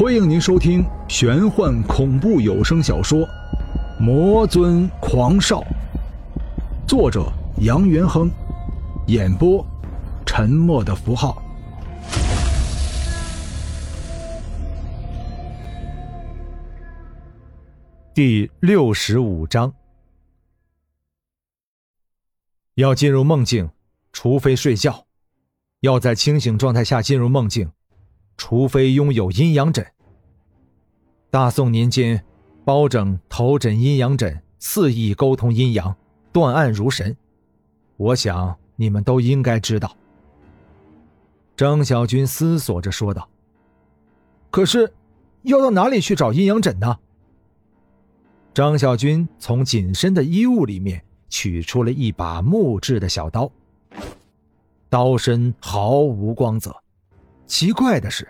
欢迎您收听玄幻恐怖有声小说《魔尊狂少》，作者杨元亨，演播沉默的符号。第六十五章，要进入梦境，除非睡觉；要在清醒状态下进入梦境。除非拥有阴阳枕。大宋年间，包拯头枕阴阳枕，肆意沟通阴阳，断案如神。我想你们都应该知道。张小军思索着说道：“可是，要到哪里去找阴阳枕呢？”张小军从紧身的衣物里面取出了一把木质的小刀，刀身毫无光泽。奇怪的是，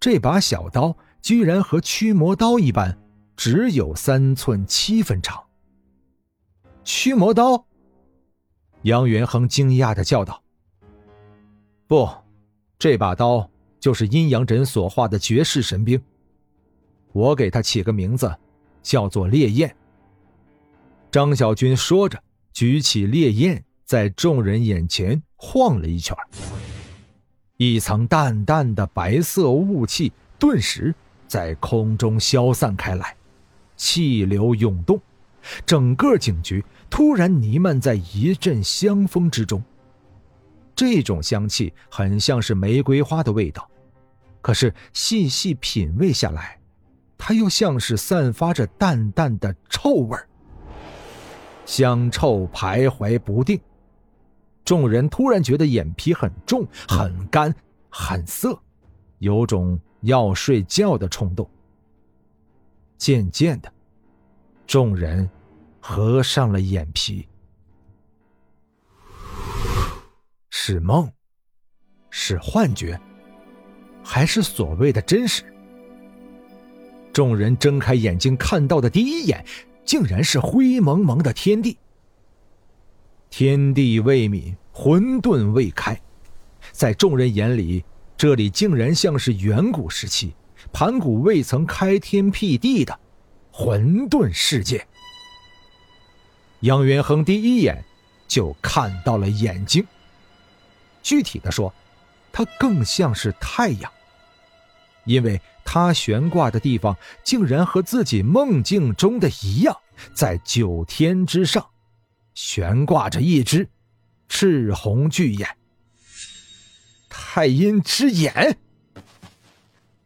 这把小刀居然和驱魔刀一般，只有三寸七分长。驱魔刀？杨元亨惊讶的叫道：“不，这把刀就是阴阳枕所化的绝世神兵。我给他起个名字，叫做烈焰。”张小军说着，举起烈焰，在众人眼前晃了一圈。一层淡淡的白色雾气顿时在空中消散开来，气流涌动，整个警局突然弥漫在一阵香风之中。这种香气很像是玫瑰花的味道，可是细细品味下来，它又像是散发着淡淡的臭味儿香臭徘徊不定。众人突然觉得眼皮很重、很干、很涩，有种要睡觉的冲动。渐渐的，众人合上了眼皮。是梦，是幻觉，还是所谓的真实？众人睁开眼睛看到的第一眼，竟然是灰蒙蒙的天地。天地未泯，混沌未开，在众人眼里，这里竟然像是远古时期盘古未曾开天辟地的混沌世界。杨元亨第一眼就看到了眼睛。具体的说，它更像是太阳，因为它悬挂的地方竟然和自己梦境中的一样，在九天之上。悬挂着一只赤红巨眼，太阴之眼。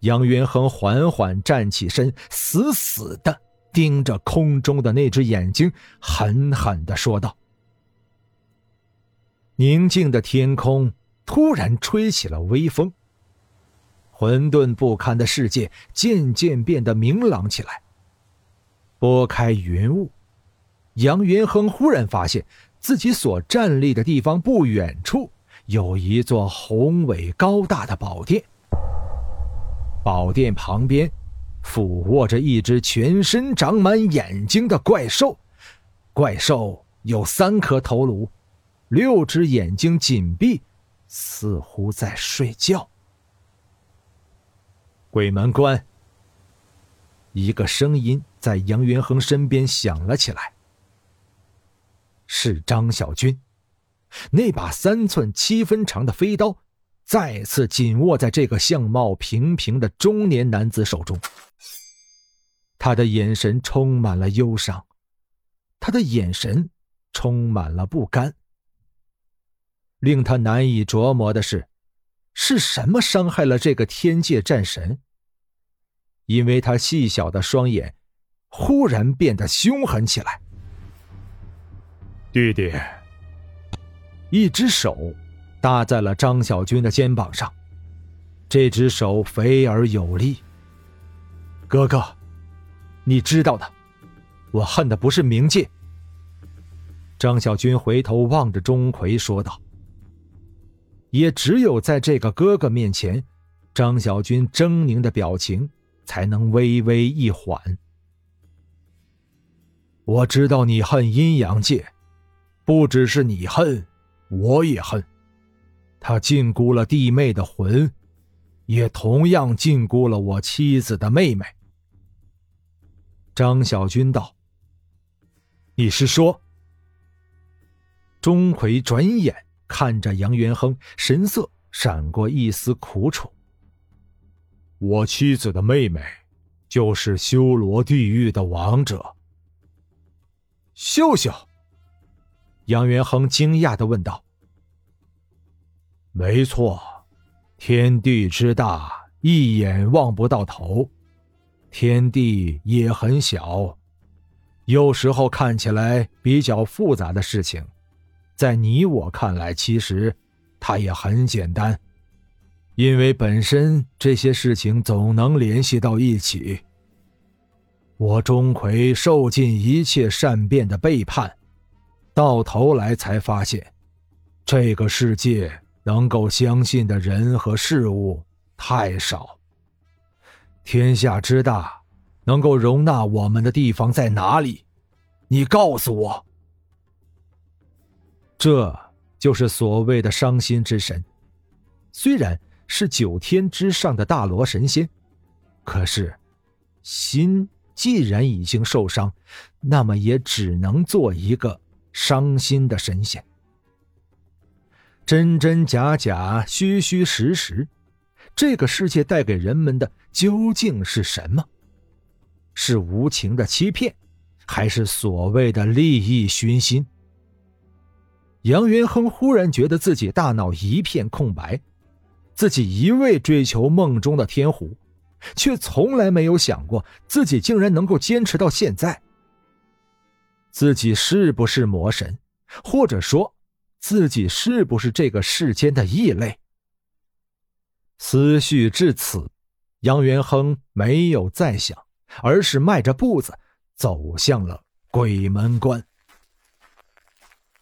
杨元亨缓缓站起身，死死的盯着空中的那只眼睛，狠狠的说道：“宁静的天空突然吹起了微风，混沌不堪的世界渐渐变得明朗起来，拨开云雾。”杨云亨忽然发现，自己所站立的地方不远处有一座宏伟高大的宝殿。宝殿旁边，俯卧着一只全身长满眼睛的怪兽。怪兽有三颗头颅，六只眼睛紧闭，似乎在睡觉。鬼门关。一个声音在杨元亨身边响了起来。是张小军，那把三寸七分长的飞刀，再次紧握在这个相貌平平的中年男子手中。他的眼神充满了忧伤，他的眼神充满了不甘。令他难以琢磨的是，是什么伤害了这个天界战神？因为他细小的双眼，忽然变得凶狠起来。弟弟，一只手搭在了张小军的肩膀上，这只手肥而有力。哥哥，你知道的，我恨的不是冥界。张小军回头望着钟馗说道。也只有在这个哥哥面前，张小军狰狞的表情才能微微一缓。我知道你恨阴阳界。不只是你恨，我也恨。他禁锢了弟妹的魂，也同样禁锢了我妻子的妹妹。张小军道：“你是说？”钟馗转眼看着杨元亨，神色闪过一丝苦楚。我妻子的妹妹，就是修罗地狱的王者。秀秀。杨元亨惊讶的问道：“没错，天地之大，一眼望不到头；天地也很小，有时候看起来比较复杂的事情，在你我看来，其实它也很简单，因为本身这些事情总能联系到一起。我钟馗受尽一切善变的背叛。”到头来才发现，这个世界能够相信的人和事物太少。天下之大，能够容纳我们的地方在哪里？你告诉我。这就是所谓的伤心之神，虽然是九天之上的大罗神仙，可是心既然已经受伤，那么也只能做一个。伤心的神仙，真真假假，虚虚实实，这个世界带给人们的究竟是什么？是无情的欺骗，还是所谓的利益熏心？杨元亨忽然觉得自己大脑一片空白，自己一味追求梦中的天狐，却从来没有想过自己竟然能够坚持到现在。自己是不是魔神，或者说，自己是不是这个世间的异类？思绪至此，杨元亨没有再想，而是迈着步子走向了鬼门关。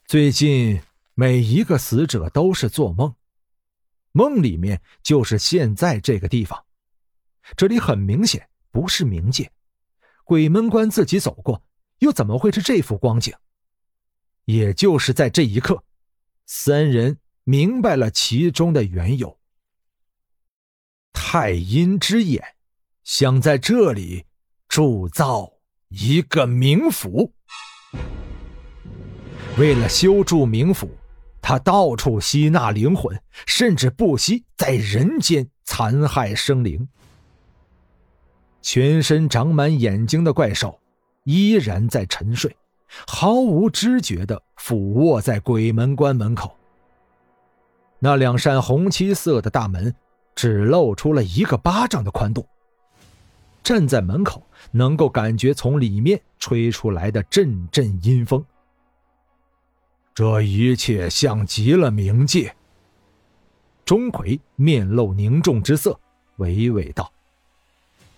最近每一个死者都是做梦，梦里面就是现在这个地方，这里很明显不是冥界，鬼门关自己走过。又怎么会是这副光景？也就是在这一刻，三人明白了其中的缘由。太阴之眼想在这里铸造一个冥府，为了修筑冥府，他到处吸纳灵魂，甚至不惜在人间残害生灵。全身长满眼睛的怪兽。依然在沉睡，毫无知觉的俯卧在鬼门关门口。那两扇红漆色的大门只露出了一个巴掌的宽度。站在门口，能够感觉从里面吹出来的阵阵阴风。这一切像极了冥界。钟馗面露凝重之色，娓娓道：“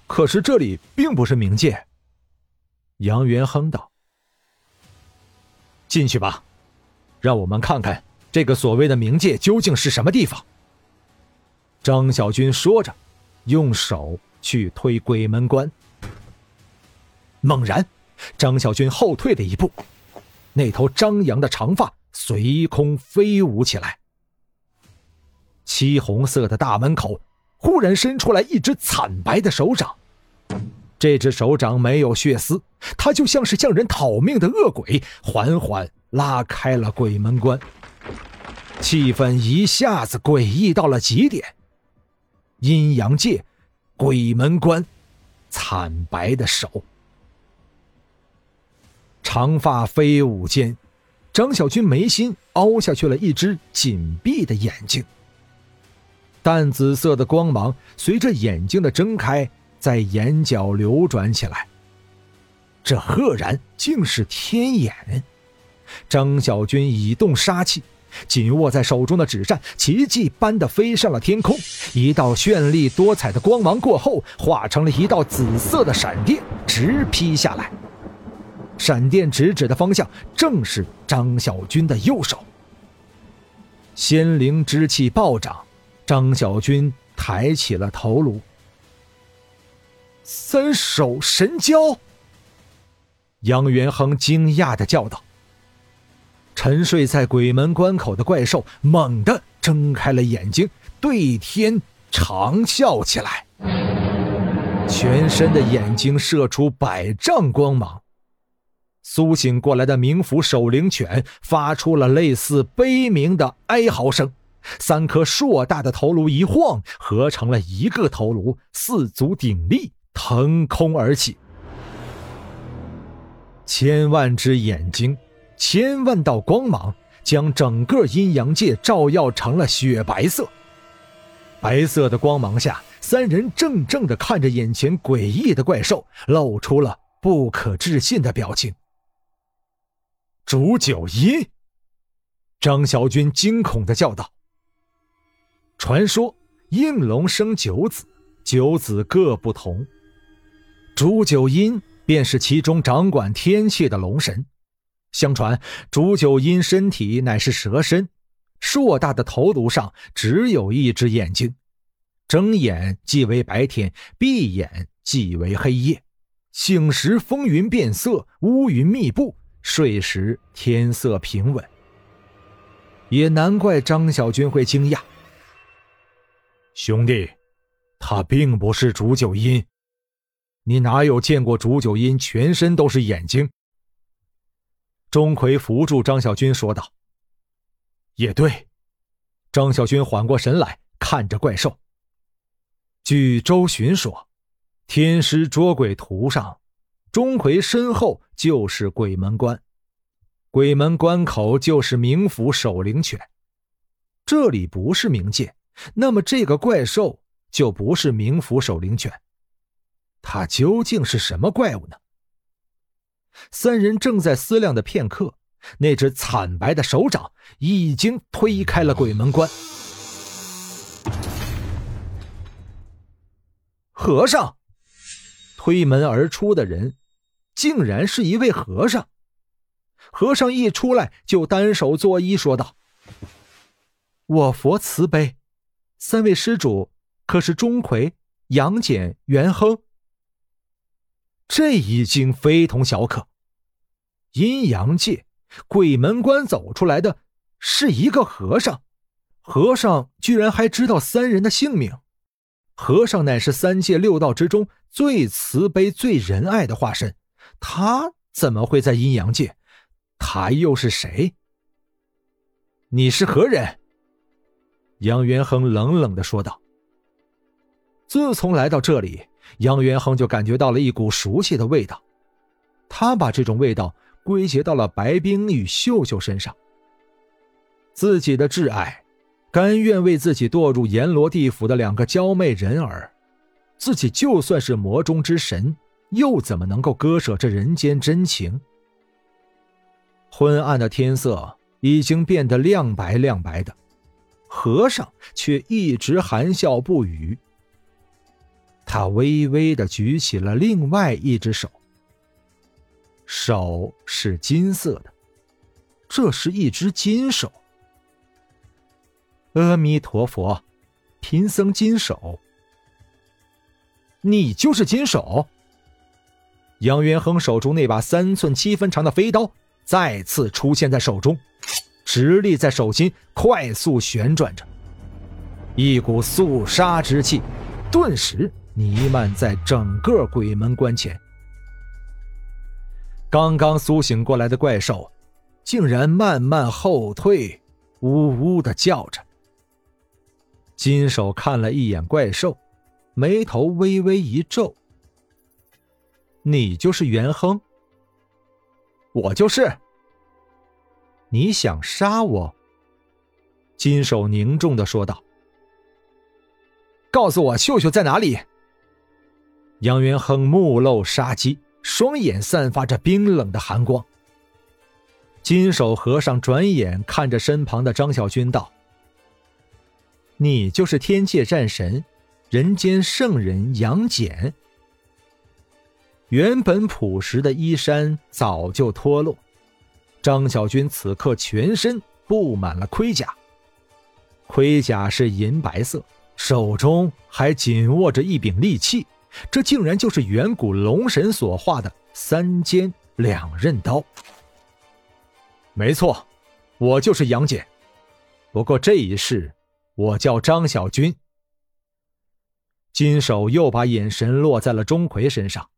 可是这里并不是冥界。”杨元亨道：“进去吧，让我们看看这个所谓的冥界究竟是什么地方。”张小军说着，用手去推鬼门关。猛然，张小军后退了一步，那头张扬的长发随空飞舞起来。漆红色的大门口忽然伸出来一只惨白的手掌。这只手掌没有血丝，它就像是向人讨命的恶鬼，缓缓拉开了鬼门关。气氛一下子诡异到了极点。阴阳界，鬼门关，惨白的手，长发飞舞间，张小军眉心凹下去了一只紧闭的眼睛。淡紫色的光芒随着眼睛的睁开。在眼角流转起来，这赫然竟是天眼。张小军已动杀气，紧握在手中的纸扇奇迹般的飞上了天空。一道绚丽多彩的光芒过后，化成了一道紫色的闪电，直劈下来。闪电直指的方向正是张小军的右手。仙灵之气暴涨，张小军抬起了头颅。三手神交。杨元亨惊讶的叫道：“沉睡在鬼门关口的怪兽猛地睁开了眼睛，对天长啸起来，全身的眼睛射出百丈光芒。苏醒过来的冥府守灵犬发出了类似悲鸣的哀嚎声，三颗硕大的头颅一晃，合成了一个头颅，四足鼎立，腾空而起。千万只眼睛，千万道光芒，将整个阴阳界照耀成了雪白色。白色的光芒下，三人怔怔地看着眼前诡异的怪兽，露出了不可置信的表情。煮九阴，张小军惊恐的叫道：“传说应龙生九子，九子各不同。煮九阴便是其中掌管天气的龙神。相传煮九阴身体乃是蛇身，硕大的头颅上只有一只眼睛，睁眼即为白天，闭眼即为黑夜。醒时风云变色，乌云密布。”睡时天色平稳，也难怪张小军会惊讶。兄弟，他并不是煮酒阴，你哪有见过竹九阴全身都是眼睛？钟馗扶住张小军说道：“也对。”张小军缓过神来，看着怪兽。据周巡说，《天师捉鬼图》上。钟馗身后就是鬼门关，鬼门关口就是冥府守灵犬。这里不是冥界，那么这个怪兽就不是冥府守灵犬。他究竟是什么怪物呢？三人正在思量的片刻，那只惨白的手掌已经推开了鬼门关。和尚，推门而出的人。竟然是一位和尚。和尚一出来就单手作揖，说道：“我佛慈悲，三位施主可是钟馗、杨戬、元亨？”这已经非同小可。阴阳界鬼门关走出来的是一个和尚，和尚居然还知道三人的姓名。和尚乃是三界六道之中最慈悲、最仁爱的化身。他怎么会在阴阳界？他又是谁？你是何人？杨元亨冷冷的说道。自从来到这里，杨元亨就感觉到了一股熟悉的味道。他把这种味道归结到了白冰与秀秀身上。自己的挚爱，甘愿为自己堕入阎罗地府的两个娇媚人儿，自己就算是魔中之神。又怎么能够割舍这人间真情？昏暗的天色已经变得亮白亮白的，和尚却一直含笑不语。他微微的举起了另外一只手，手是金色的，这是一只金手。阿弥陀佛，贫僧金手，你就是金手。杨元亨手中那把三寸七分长的飞刀再次出现在手中，直立在手心，快速旋转着，一股肃杀之气顿时弥漫在整个鬼门关前。刚刚苏醒过来的怪兽，竟然慢慢后退，呜呜的叫着。金手看了一眼怪兽，眉头微微一皱。你就是元亨，我就是。你想杀我？金手凝重的说道。告诉我秀秀在哪里？杨元亨目露杀机，双眼散发着冰冷的寒光。金手和尚转眼看着身旁的张小军道：“你就是天界战神，人间圣人杨戬。”原本朴实的衣衫早就脱落，张小军此刻全身布满了盔甲，盔甲是银白色，手中还紧握着一柄利器，这竟然就是远古龙神所画的三尖两刃刀。没错，我就是杨戬，不过这一世我叫张小军。金手又把眼神落在了钟馗身上。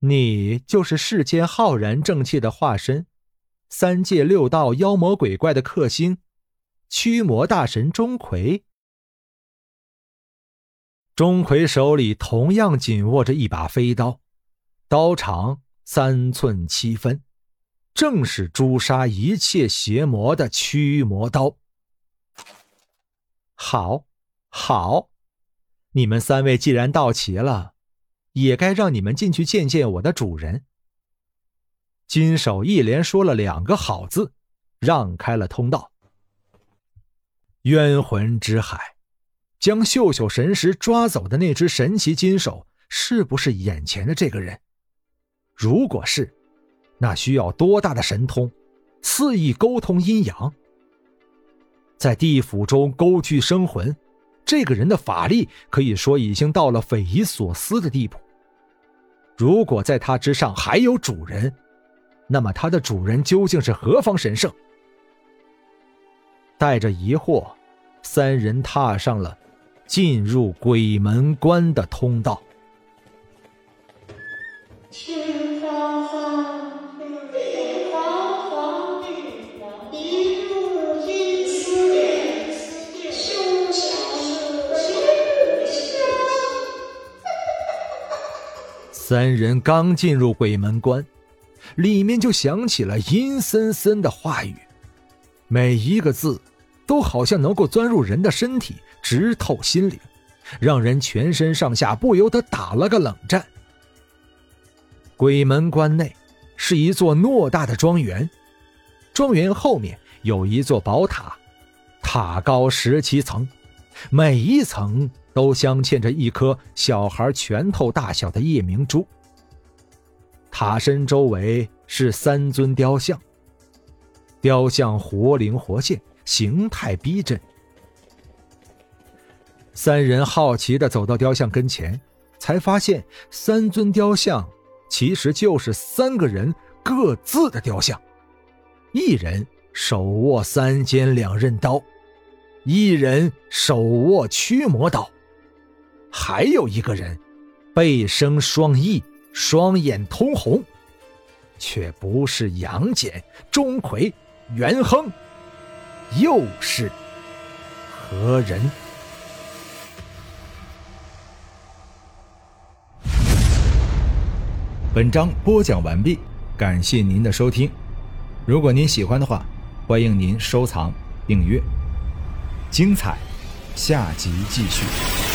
你就是世间浩然正气的化身，三界六道妖魔鬼怪的克星，驱魔大神钟馗。钟馗手里同样紧握着一把飞刀，刀长三寸七分，正是诛杀一切邪魔的驱魔刀。好，好，你们三位既然到齐了，也该让你们进去见见我的主人。金手一连说了两个好字，让开了通道。冤魂之海。将秀秀神石抓走的那只神奇金手，是不是眼前的这个人？如果是，那需要多大的神通，肆意沟通阴阳，在地府中勾聚生魂？这个人的法力可以说已经到了匪夷所思的地步。如果在他之上还有主人，那么他的主人究竟是何方神圣？带着疑惑，三人踏上了。进入鬼门关的通道。三人刚进入鬼门关，里面就响起了阴森森的话语，每一个字。都好像能够钻入人的身体，直透心灵，让人全身上下不由得打了个冷战。鬼门关内是一座偌大的庄园，庄园后面有一座宝塔，塔高十七层，每一层都镶嵌着一颗小孩拳头大小的夜明珠。塔身周围是三尊雕像，雕像活灵活现。形态逼真，三人好奇的走到雕像跟前，才发现三尊雕像其实就是三个人各自的雕像，一人手握三尖两刃刀，一人手握驱魔刀，还有一个人背生双翼，双眼通红，却不是杨戬、钟馗、元亨。又是何人？本章播讲完毕，感谢您的收听。如果您喜欢的话，欢迎您收藏、订阅。精彩，下集继续。